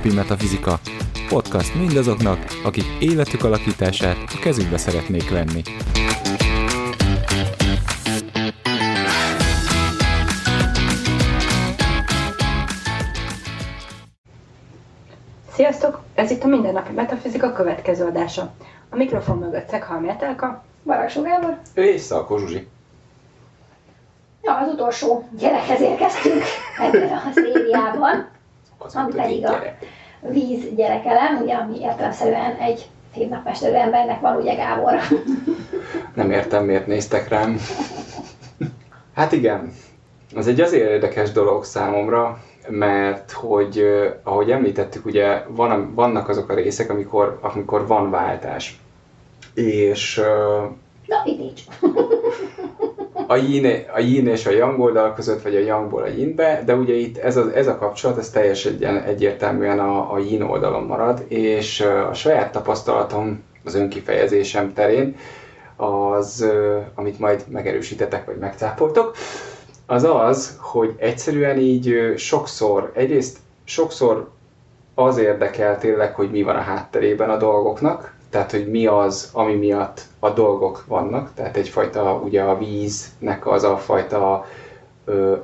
Napi Metafizika, podcast mindazoknak, akik életük alakítását a kezükbe szeretnék venni. Sziasztok! Ez itt a Mindennapi Metafizika következő adása. A mikrofon mögött Szeghalmi Etelka, Baraksó Gábor. És Szalkó Zsuzsi. Ja, az utolsó gyerekhez érkeztünk ebben a szériában, Az ami pedig a víz gyerekelem, ugye, ami értelemszerűen egy hívnapmesterű embernek van, ugye Gábor. Nem értem, miért néztek rám. Hát igen, ez egy azért érdekes dolog számomra, mert hogy, ahogy említettük, ugye van, vannak azok a részek, amikor, amikor van váltás. És Na, itt nincs. A yin, a yin és a yang oldal között, vagy a yangból a yinbe, de ugye itt ez a, ez a kapcsolat, ez teljesen egyértelműen a, a yin oldalon marad, és a saját tapasztalatom az önkifejezésem terén, az, amit majd megerősítetek, vagy megcáfoltok, az az, hogy egyszerűen így sokszor, egyrészt sokszor az érdekel tényleg, hogy mi van a hátterében a dolgoknak, tehát hogy mi az, ami miatt a dolgok vannak, tehát egyfajta, ugye a víznek az a fajta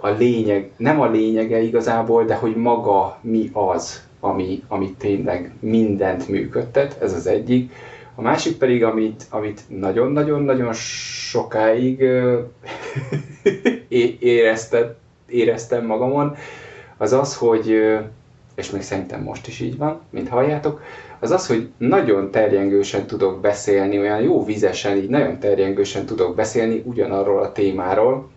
a lényeg, nem a lényege igazából, de hogy maga mi az, ami, ami tényleg mindent működtet, ez az egyik. A másik pedig, amit, amit nagyon-nagyon-nagyon sokáig éreztet, éreztem magamon, az az, hogy, és még szerintem most is így van, mint halljátok, az az, hogy nagyon terjengősen tudok beszélni, olyan jó vizesen, így nagyon terjengősen tudok beszélni ugyanarról a témáról,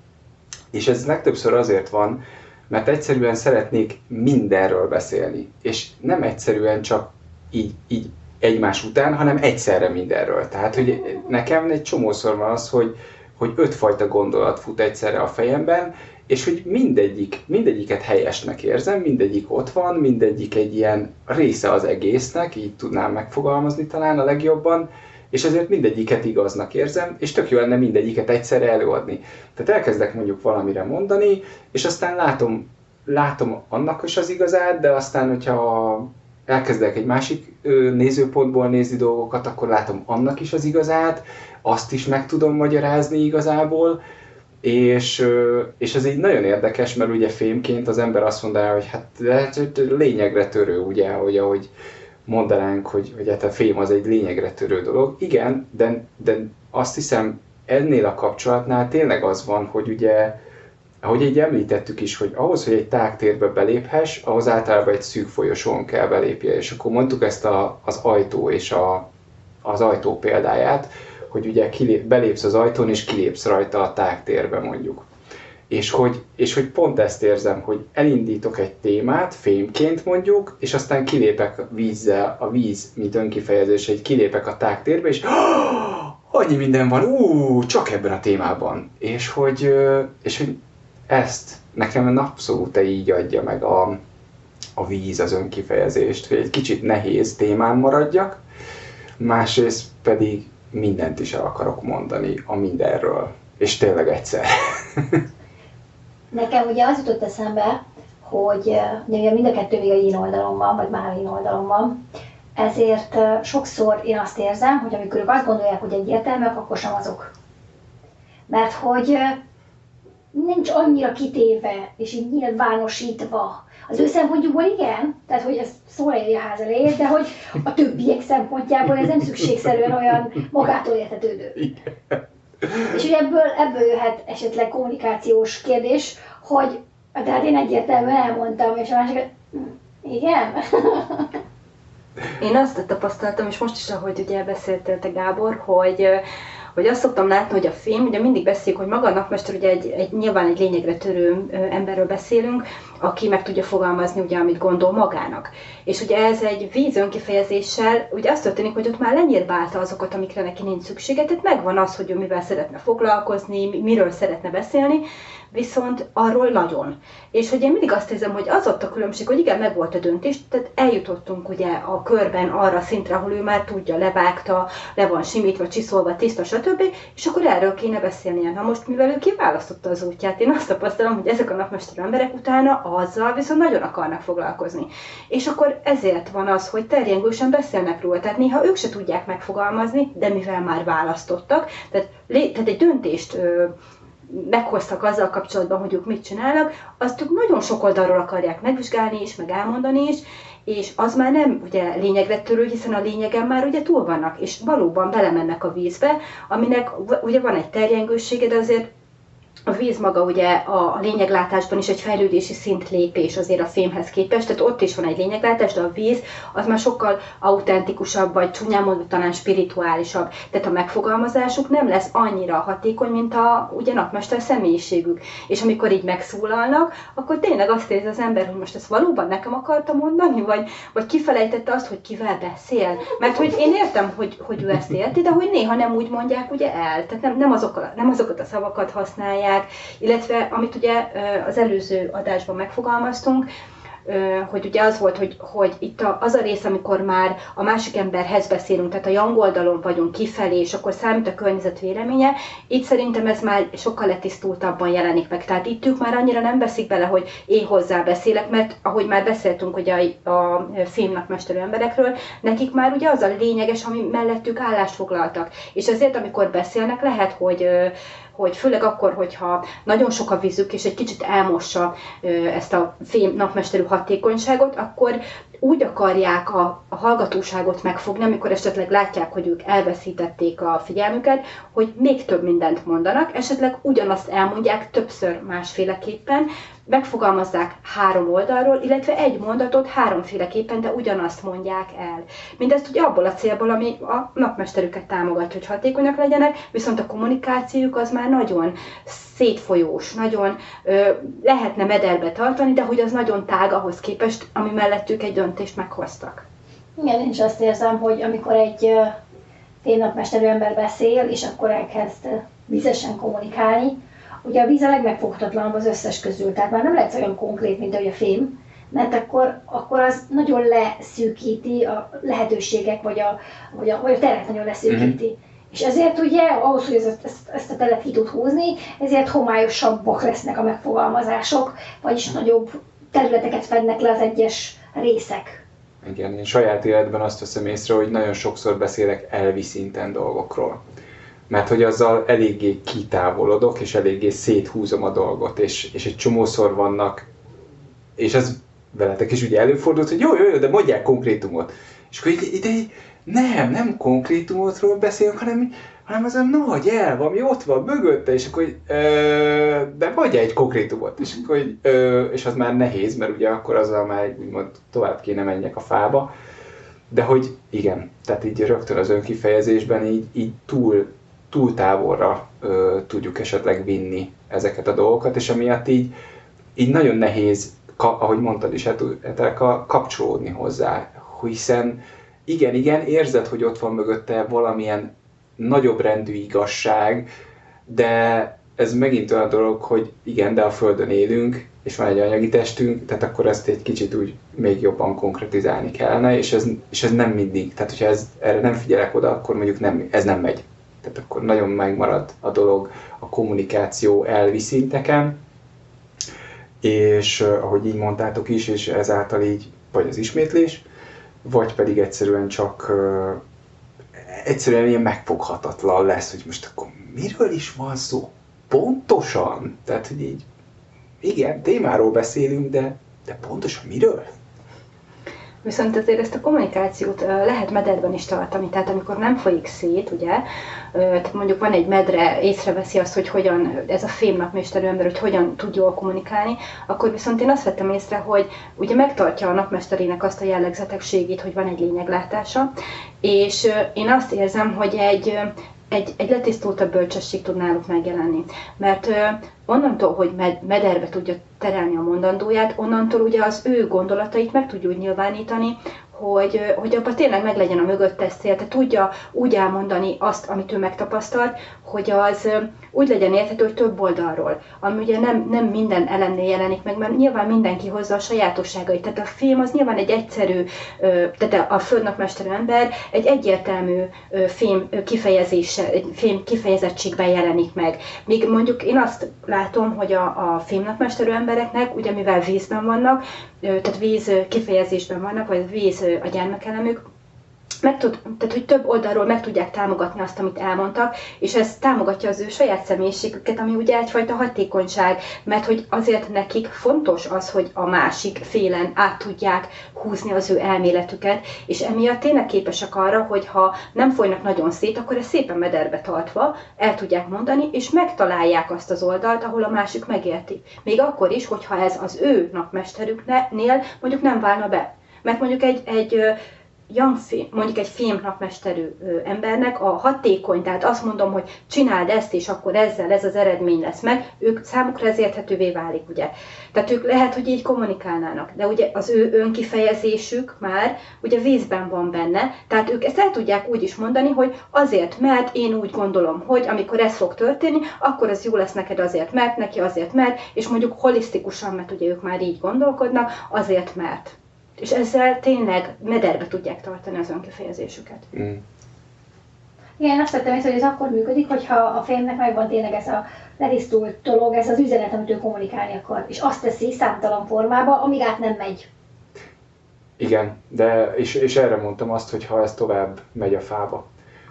és ez legtöbbször azért van, mert egyszerűen szeretnék mindenről beszélni, és nem egyszerűen csak így, így egymás után, hanem egyszerre mindenről. Tehát, hogy nekem egy csomószor van az, hogy, hogy ötfajta gondolat fut egyszerre a fejemben, és hogy mindegyik, mindegyiket helyesnek érzem, mindegyik ott van, mindegyik egy ilyen része az egésznek, így tudnám megfogalmazni talán a legjobban, és ezért mindegyiket igaznak érzem, és tök jó lenne mindegyiket egyszerre előadni. Tehát elkezdek mondjuk valamire mondani, és aztán látom, látom annak is az igazát, de aztán, hogyha elkezdek egy másik nézőpontból nézni dolgokat, akkor látom annak is az igazát, azt is meg tudom magyarázni igazából, és, és ez így nagyon érdekes, mert ugye fémként az ember azt mondaná, hogy hát de lényegre törő, ugye, hogy ahogy mondanánk, hogy, hogy hát a fém az egy lényegre törő dolog. Igen, de, de azt hiszem ennél a kapcsolatnál tényleg az van, hogy ugye, ahogy így említettük is, hogy ahhoz, hogy egy tágtérbe beléphess, ahhoz általában egy szűk folyosón kell belépje. És akkor mondtuk ezt a, az ajtó és a, az ajtó példáját, hogy ugye kilép, belépsz az ajtón, és kilépsz rajta a tágtérbe mondjuk. És hogy, és hogy pont ezt érzem, hogy elindítok egy témát, fémként mondjuk, és aztán kilépek vízzel, a víz, mint önkifejezés, egy kilépek a tágtérbe, és annyi minden van, ú, csak ebben a témában. És hogy, és hogy ezt nekem abszolút így adja meg a, a víz az önkifejezést, hogy egy kicsit nehéz témán maradjak, másrészt pedig mindent is el akarok mondani a mindenről, és tényleg egyszer. Nekem ugye az jutott eszembe, hogy ugye mind a kettő még a yin oldalon van, vagy már yin oldalon van, ezért sokszor én azt érzem, hogy amikor ők azt gondolják, hogy egyértelműek, akkor sem azok. Mert hogy nincs annyira kitéve, és így nyilvánosítva. Az ő szempontjukból igen, tehát hogy ez szól egy a ház elejét, de hogy a többiek szempontjából ez nem szükségszerűen olyan magától értetődő. És ugye ebből, ebből jöhet esetleg kommunikációs kérdés, hogy de hát én egyértelműen elmondtam, és a másik, igen? Én azt tapasztaltam, és most is, ahogy ugye beszéltél te Gábor, hogy hogy azt szoktam látni, hogy a film, ugye mindig beszéljük, hogy maga a napmester ugye egy, egy nyilván egy lényegre törő emberről beszélünk, aki meg tudja fogalmazni ugye, amit gondol magának. És ugye ez egy víz önkifejezéssel, ugye az történik, hogy ott már lenyírbálta azokat, amikre neki nincs szüksége, tehát megvan az, hogy ő mivel szeretne foglalkozni, mi- miről szeretne beszélni, viszont arról nagyon. És hogy én mindig azt érzem, hogy az ott a különbség, hogy igen, meg volt a döntés, tehát eljutottunk ugye a körben arra szintre, ahol ő már tudja, levágta, le van simítva, csiszolva, tiszta, stb. És akkor erről kéne beszélnie. Na most, mivel ő kiválasztotta az útját, én azt tapasztalom, hogy ezek a napmester emberek utána azzal viszont nagyon akarnak foglalkozni. És akkor ezért van az, hogy terjengősen beszélnek róla. Tehát néha ők se tudják megfogalmazni, de mivel már választottak, tehát, tehát egy döntést ö, meghoztak azzal kapcsolatban, hogy ők mit csinálnak, azt ők nagyon sok oldalról akarják megvizsgálni is, meg elmondani is, és az már nem ugye lényegre törő, hiszen a lényegen már ugye túl vannak, és valóban belemennek a vízbe, aminek ugye van egy terjengősége, de azért a víz maga ugye a lényeglátásban is egy fejlődési szint lépés azért a fémhez képest, tehát ott is van egy lényeglátás, de a víz az már sokkal autentikusabb, vagy csúnyán mondva talán spirituálisabb. Tehát a megfogalmazásuk nem lesz annyira hatékony, mint a ugye napmester személyiségük. És amikor így megszólalnak, akkor tényleg azt érzi az ember, hogy most ezt valóban nekem akarta mondani, vagy, vagy kifelejtette azt, hogy kivel beszél. Mert hogy én értem, hogy, hogy ő ezt érti, de hogy néha nem úgy mondják ugye el. Tehát nem, nem, azok, nem azokat a szavakat használják, használják, illetve amit ugye az előző adásban megfogalmaztunk, hogy ugye az volt, hogy, hogy itt az a rész, amikor már a másik emberhez beszélünk, tehát a young oldalon vagyunk kifelé, és akkor számít a környezet véleménye, itt szerintem ez már sokkal letisztultabban jelenik meg. Tehát itt ők már annyira nem veszik bele, hogy én hozzá beszélek, mert ahogy már beszéltünk ugye a, a filmnak mesterő emberekről, nekik már ugye az a lényeges, ami mellettük állást foglaltak. És ezért, amikor beszélnek, lehet, hogy hogy főleg akkor, hogyha nagyon sok a vízük, és egy kicsit elmossa ezt a fém napmesterű hatékonyságot, akkor úgy akarják a, a hallgatóságot megfogni, amikor esetleg látják, hogy ők elveszítették a figyelmüket, hogy még több mindent mondanak, esetleg ugyanazt elmondják többször másféleképpen, megfogalmazzák három oldalról, illetve egy mondatot háromféleképpen, de ugyanazt mondják el. Mindezt ugye abból a célból, ami a napmesterüket támogatja, hogy hatékonyak legyenek, viszont a kommunikációjuk az már nagyon szétfolyós, nagyon ö, lehetne mederbe tartani, de hogy az nagyon tág ahhoz képest, ami mellettük egy döntést meghoztak. Igen, én is azt érzem, hogy amikor egy félnapmesterű ember beszél, és akkor elkezd vizesen kommunikálni, ugye a víz a legmegfoghatatlan az összes közül, tehát már nem lehet olyan konkrét, mint ahogy a fém, mert akkor, akkor az nagyon leszűkíti a lehetőségek, vagy a, vagy a, vagy a teret nagyon leszűkíti. Mm-hmm. És ezért ugye, ahhoz, hogy ezt, ezt, ezt a teret ki tud húzni, ezért homályosabbak lesznek a megfogalmazások, vagyis nagyobb területeket fednek le az egyes részek. Igen, én saját életben azt veszem észre, hogy nagyon sokszor beszélek elvi szinten dolgokról. Mert hogy azzal eléggé kitávolodok, és eléggé széthúzom a dolgot, és, és egy csomószor vannak, és ez veletek is ugye előfordult, hogy jó, jó, jó, de mondják konkrétumot. És akkor ide, ide nem, nem konkrétumotról beszélünk, hanem, hanem az a nagy elv, ami ott van mögötte, és akkor, ö, de mondja egy konkrétumot, és akkor, ö, és az már nehéz, mert ugye akkor azzal már úgymond tovább kéne menjek a fába, de hogy igen, tehát így rögtön az önkifejezésben így, így túl, túl távolra ö, tudjuk esetleg vinni ezeket a dolgokat, és emiatt így, így nagyon nehéz, ka, ahogy mondtad is, hát, hát kapcsolódni hozzá, hiszen igen, igen, érzed, hogy ott van mögötte valamilyen nagyobb rendű igazság, de ez megint olyan dolog, hogy igen, de a Földön élünk, és van egy anyagi testünk, tehát akkor ezt egy kicsit úgy még jobban konkretizálni kellene, és ez, és ez nem mindig, tehát hogyha ez, erre nem figyelek oda, akkor mondjuk nem, ez nem megy. Tehát akkor nagyon megmarad a dolog a kommunikáció elvi szinteken, és ahogy így mondtátok is, és ezáltal így, vagy az ismétlés, vagy pedig egyszerűen csak egyszerűen ilyen megfoghatatlan lesz, hogy most akkor miről is van szó? Pontosan? Tehát, hogy így, igen, témáról beszélünk, de, de pontosan miről? Viszont azért ezt a kommunikációt lehet mederben is tartani, tehát amikor nem folyik szét, ugye, tehát mondjuk van egy medre, észreveszi azt, hogy hogyan, ez a fémnapmesterű ember, hogy hogyan tud jól kommunikálni, akkor viszont én azt vettem észre, hogy ugye megtartja a napmesterének azt a jellegzetességét, hogy van egy lényeglátása, és én azt érzem, hogy egy egy, egy letisztultabb bölcsesség tud náluk megjelenni. Mert ö, onnantól, hogy med, mederbe tudja terelni a mondandóját, onnantól ugye az ő gondolatait meg tudja úgy nyilvánítani, hogy, hogy abban tényleg meg legyen a mögöttes cél, tehát tudja úgy elmondani azt, amit ő megtapasztalt, hogy az úgy legyen érthető, hogy több oldalról, ami ugye nem, nem minden elemnél jelenik meg, mert nyilván mindenki hozza a sajátosságait. Tehát a film az nyilván egy egyszerű, tehát a földnapmesterű ember egy egyértelmű film kifejezése, film kifejezettségben jelenik meg. Míg mondjuk én azt látom, hogy a, a filmnapmesterű embereknek, ugye mivel vízben vannak, tehát víz kifejezésben vannak, vagy víz a gyermekelemük, meg tud, tehát hogy több oldalról meg tudják támogatni azt, amit elmondtak, és ez támogatja az ő saját személyiségüket, ami ugye egyfajta hatékonyság, mert hogy azért nekik fontos az, hogy a másik félen át tudják húzni az ő elméletüket, és emiatt tényleg képesek arra, hogy ha nem folynak nagyon szét, akkor ezt szépen mederbe tartva el tudják mondani, és megtalálják azt az oldalt, ahol a másik megérti. Még akkor is, hogyha ez az ő napmesterüknél mondjuk nem válna be. Mert mondjuk egy, egy young mondjuk egy filmnapmesterű embernek a hatékony, tehát azt mondom, hogy csináld ezt, és akkor ezzel ez az eredmény lesz meg, ők számukra ez érthetővé válik, ugye. Tehát ők lehet, hogy így kommunikálnának, de ugye az ő önkifejezésük már ugye vízben van benne, tehát ők ezt el tudják úgy is mondani, hogy azért, mert én úgy gondolom, hogy amikor ez fog történni, akkor ez jó lesz neked azért, mert neki azért, mert, és mondjuk holisztikusan, mert ugye ők már így gondolkodnak, azért, mert és ezzel tényleg mederbe tudják tartani az önkifejezésüket. Mm. Igen, azt tettem észre, hogy ez akkor működik, hogyha a filmnek megvan tényleg ez a letisztult dolog, ez az üzenet, amit ő kommunikálni akar, és azt teszi számtalan formába, amíg át nem megy. Igen, de és, és erre mondtam azt, hogy ha ez tovább megy a fába.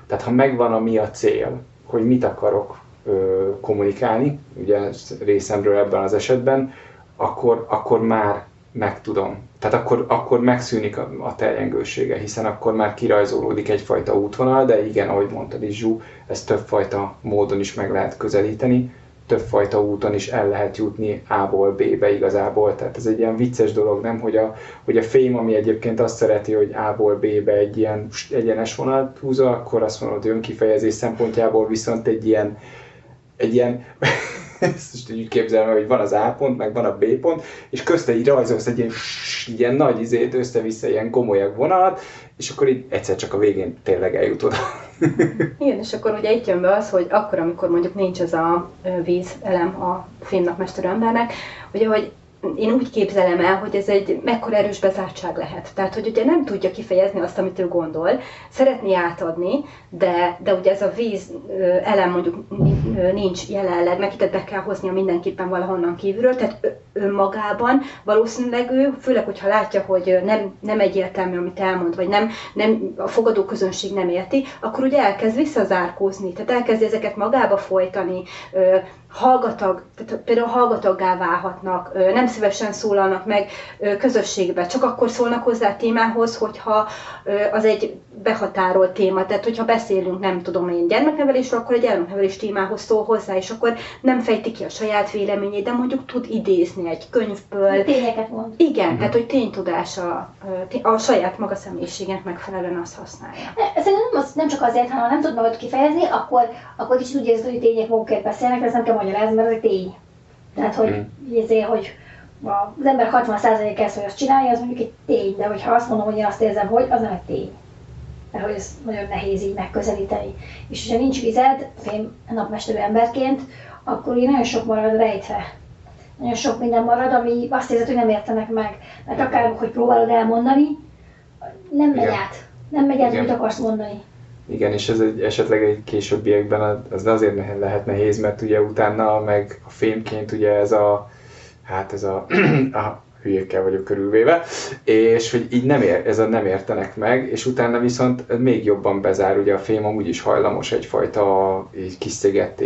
Tehát ha megvan a mi a cél, hogy mit akarok ö, kommunikálni, ugye részemről ebben az esetben, akkor, akkor már megtudom. Tehát akkor, akkor megszűnik a, a terjengősége, hiszen akkor már kirajzolódik egyfajta útvonal, de igen, ahogy mondtad is, Zsú, ezt többfajta módon is meg lehet közelíteni, többfajta úton is el lehet jutni A-ból B-be igazából. Tehát ez egy ilyen vicces dolog, nem? Hogy a, hogy a fém, ami egyébként azt szereti, hogy A-ból B-be egy ilyen egyenes vonalat húzza, akkor azt mondod, hogy önkifejezés szempontjából viszont egy ilyen, egy ilyen ezt most így képzelem, hogy van az A pont, meg van a B pont, és közte így rajzolsz egy ilyen, ilyen nagy izét, össze-vissza ilyen komolyabb vonalat, és akkor így egyszer csak a végén tényleg eljutod. Igen, és akkor ugye itt jön be az, hogy akkor, amikor mondjuk nincs ez a víz elem a filmnapmester embernek, ugye, hogy én úgy képzelem el, hogy ez egy mekkora erős bezártság lehet. Tehát, hogy ugye nem tudja kifejezni azt, amit ő gondol, szeretné átadni, de, de ugye ez a víz elem mondjuk nincs jelenleg, neki be kell hoznia mindenképpen valahonnan kívülről, tehát önmagában valószínűleg ő, főleg, hogyha látja, hogy nem, nem egyértelmű, amit elmond, vagy nem, nem, a fogadó közönség nem érti, akkor ugye elkezd visszazárkózni, tehát elkezd ezeket magába folytani, hallgatag, tehát például hallgataggá válhatnak, nem szívesen szólalnak meg közösségbe, csak akkor szólnak hozzá a témához, hogyha az egy behatárolt téma, tehát hogyha beszélünk, nem tudom én, gyermeknevelésről, akkor a gyermeknevelés témához szól hozzá, és akkor nem fejti ki a saját véleményét, de mondjuk tud idézni egy könyvből. Tényeket mond. Igen, tehát hogy ténytudása, a saját maga személyiségnek megfelelően azt használja. Szerintem nem, az, nem csak azért, hanem nem tud magad kifejezni, akkor, akkor is úgy érzed, hogy tények magukért beszélnek, ez nem kell magyarázni, mert ez tény. Tehát, hogy, uh-huh. ezért, hogy az ember 60% ezt, hogy azt csinálja, az mondjuk egy tény, de hogyha azt mondom, hogy én azt érzem, hogy az nem egy tény mert hogy ez nagyon nehéz így megközelíteni. És ha nincs vized, fém napmesterű emberként, akkor így nagyon sok marad rejtve. Nagyon sok minden marad, ami azt érzed, hogy nem értenek meg. Mert akár, hogy próbálod elmondani, nem megy Igen. át. Nem megy át, amit akarsz mondani. Igen, és ez egy, esetleg egy későbbiekben az azért lehet nehéz, mert ugye utána meg a fémként ugye ez a, hát ez a, a hülyékkel vagyok körülvéve, és hogy így nem ér, ez a nem értenek meg, és utána viszont még jobban bezár, ugye a fém amúgy is hajlamos egyfajta így kis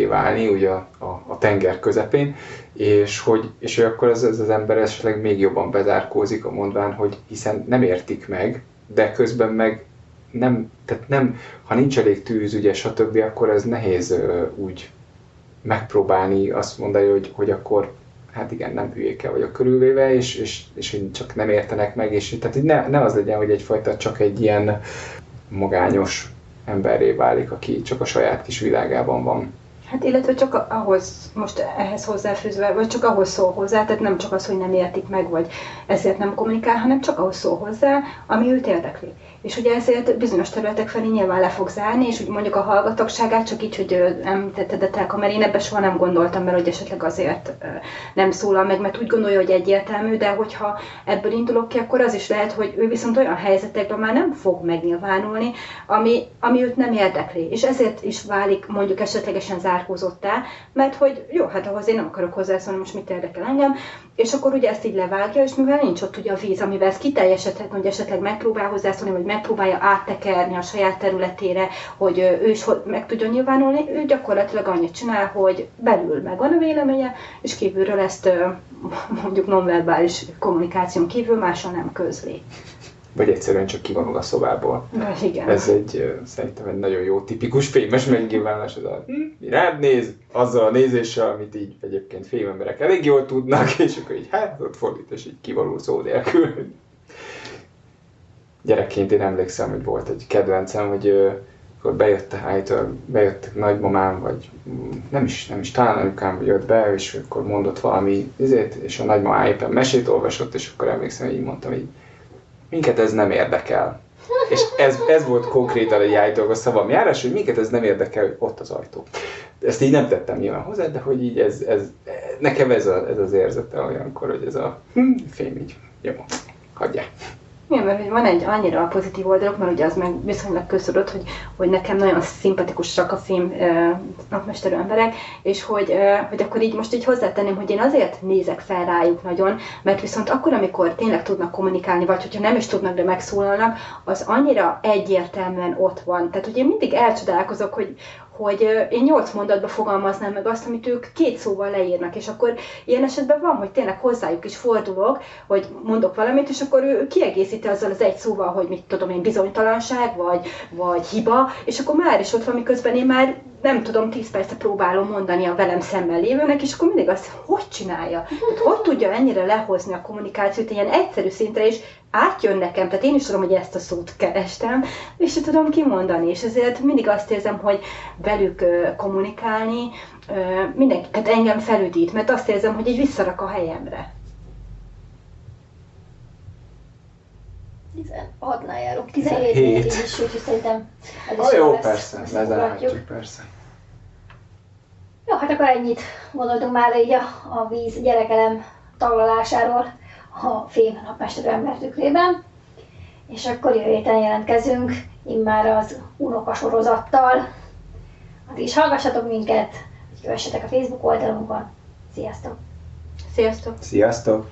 válni, ugye a, a, a tenger közepén, és hogy, és hogy akkor ez, ez az ember esetleg még jobban bezárkózik a mondván, hogy hiszen nem értik meg, de közben meg nem, tehát nem, ha nincs elég tűz, ugye, stb., akkor ez nehéz úgy megpróbálni azt mondani, hogy, hogy akkor hát igen, nem hülyékkel vagyok körülvéve, és, és, és csak nem értenek meg, és tehát ne, ne az legyen, hogy egyfajta csak egy ilyen magányos emberré válik, aki csak a saját kis világában van. Hát illetve csak ahhoz, most ehhez hozzáfűzve, vagy csak ahhoz szól hozzá, tehát nem csak az, hogy nem értik meg, vagy ezért nem kommunikál, hanem csak ahhoz szól hozzá, ami őt érdekli. És ugye ezért bizonyos területek felé nyilván le fog zárni, és úgy mondjuk a hallgatagságát csak így, hogy említetted telka, mert én ebbe soha nem gondoltam, mert hogy esetleg azért nem szólal meg, mert úgy gondolja, hogy egyértelmű, de hogyha ebből indulok ki, akkor az is lehet, hogy ő viszont olyan helyzetekben már nem fog megnyilvánulni, ami, ami őt nem érdekli. És ezért is válik mondjuk esetlegesen zárkózottá, mert hogy jó, hát ahhoz én nem akarok hozzászólni, most mit érdekel engem, és akkor ugye ezt így levágja, és mivel nincs ott ugye a víz, amivel ez kiteljesedhetne, hogy esetleg megpróbál hozzászólni, vagy megpróbálja áttekerni a saját területére, hogy ő is meg tudjon nyilvánulni, ő gyakorlatilag annyit csinál, hogy belül megvan a véleménye, és kívülről ezt mondjuk nonverbális kommunikáción kívül máshol nem közli vagy egyszerűen csak kivonul a szobából. Na, igen. Ez egy, szerintem egy nagyon jó tipikus fémes megnyilvánulás, az a hm, rád néz, azzal a nézéssel, amit így egyébként fémemberek elég jól tudnak, és akkor így hát ott fordít, és így kivonul szó nélkül. Gyerekként én emlékszem, hogy volt egy kedvencem, hogy akkor bejött, állítólag bejött nagymamám, vagy nem is, nem is, talán anyukám jött be, és akkor mondott valami izét, és a nagymamá éppen mesét olvasott, és akkor emlékszem, hogy így mondtam, hogy minket ez nem érdekel. És ez, ez volt konkrétan egy állítólag a szavam járás, hogy minket ez nem érdekel, hogy ott az ajtó. Ezt így nem tettem nyilván hozzá, de hogy így ez, ez nekem ez, a, ez az érzete olyankor, hogy ez a hm, fém így, jó, hagyják. Igen, mert van egy annyira pozitív oldalok, mert ugye az meg viszonylag köztudott, hogy, hogy nekem nagyon szimpatikusak a film e, napmesterű emberek, és hogy, e, hogy akkor így most így hozzátenném, hogy én azért nézek fel rájuk nagyon, mert viszont akkor, amikor tényleg tudnak kommunikálni, vagy hogyha nem is tudnak, de megszólalnak, az annyira egyértelműen ott van. Tehát, hogy én mindig elcsodálkozok, hogy, hogy én nyolc mondatba fogalmaznám meg azt, amit ők két szóval leírnak, és akkor ilyen esetben van, hogy tényleg hozzájuk is fordulok, hogy mondok valamit, és akkor ő kiegészíti azzal az egy szóval, hogy mit tudom én, bizonytalanság, vagy, vagy hiba, és akkor már is ott van, miközben én már nem tudom, 10 percre próbálom mondani a velem szemmel lévőnek, és akkor mindig azt, hogy csinálja? Tehát, hogy tudja ennyire lehozni a kommunikációt ilyen egyszerű szintre, és átjön nekem, tehát én is tudom, hogy ezt a szót kerestem, és tudom kimondani, és ezért mindig azt érzem, hogy velük kommunikálni, mindenki, tehát engem felüdít, mert azt érzem, hogy így visszarak a helyemre. 16-nál járok, 17 is, úgyhogy szerintem ez is ah, jó, persze, lezárhatjuk, persze. Jó, hát akkor ennyit gondoltunk már így a, a víz gyerekelem taglalásáról a film napmesterő ember tükrében. És akkor jövő héten jelentkezünk, immár az unoka sorozattal. Addig is hallgassatok minket, hogy kövessetek a Facebook oldalunkon. Sziasztok! Sziasztok! Sziasztok!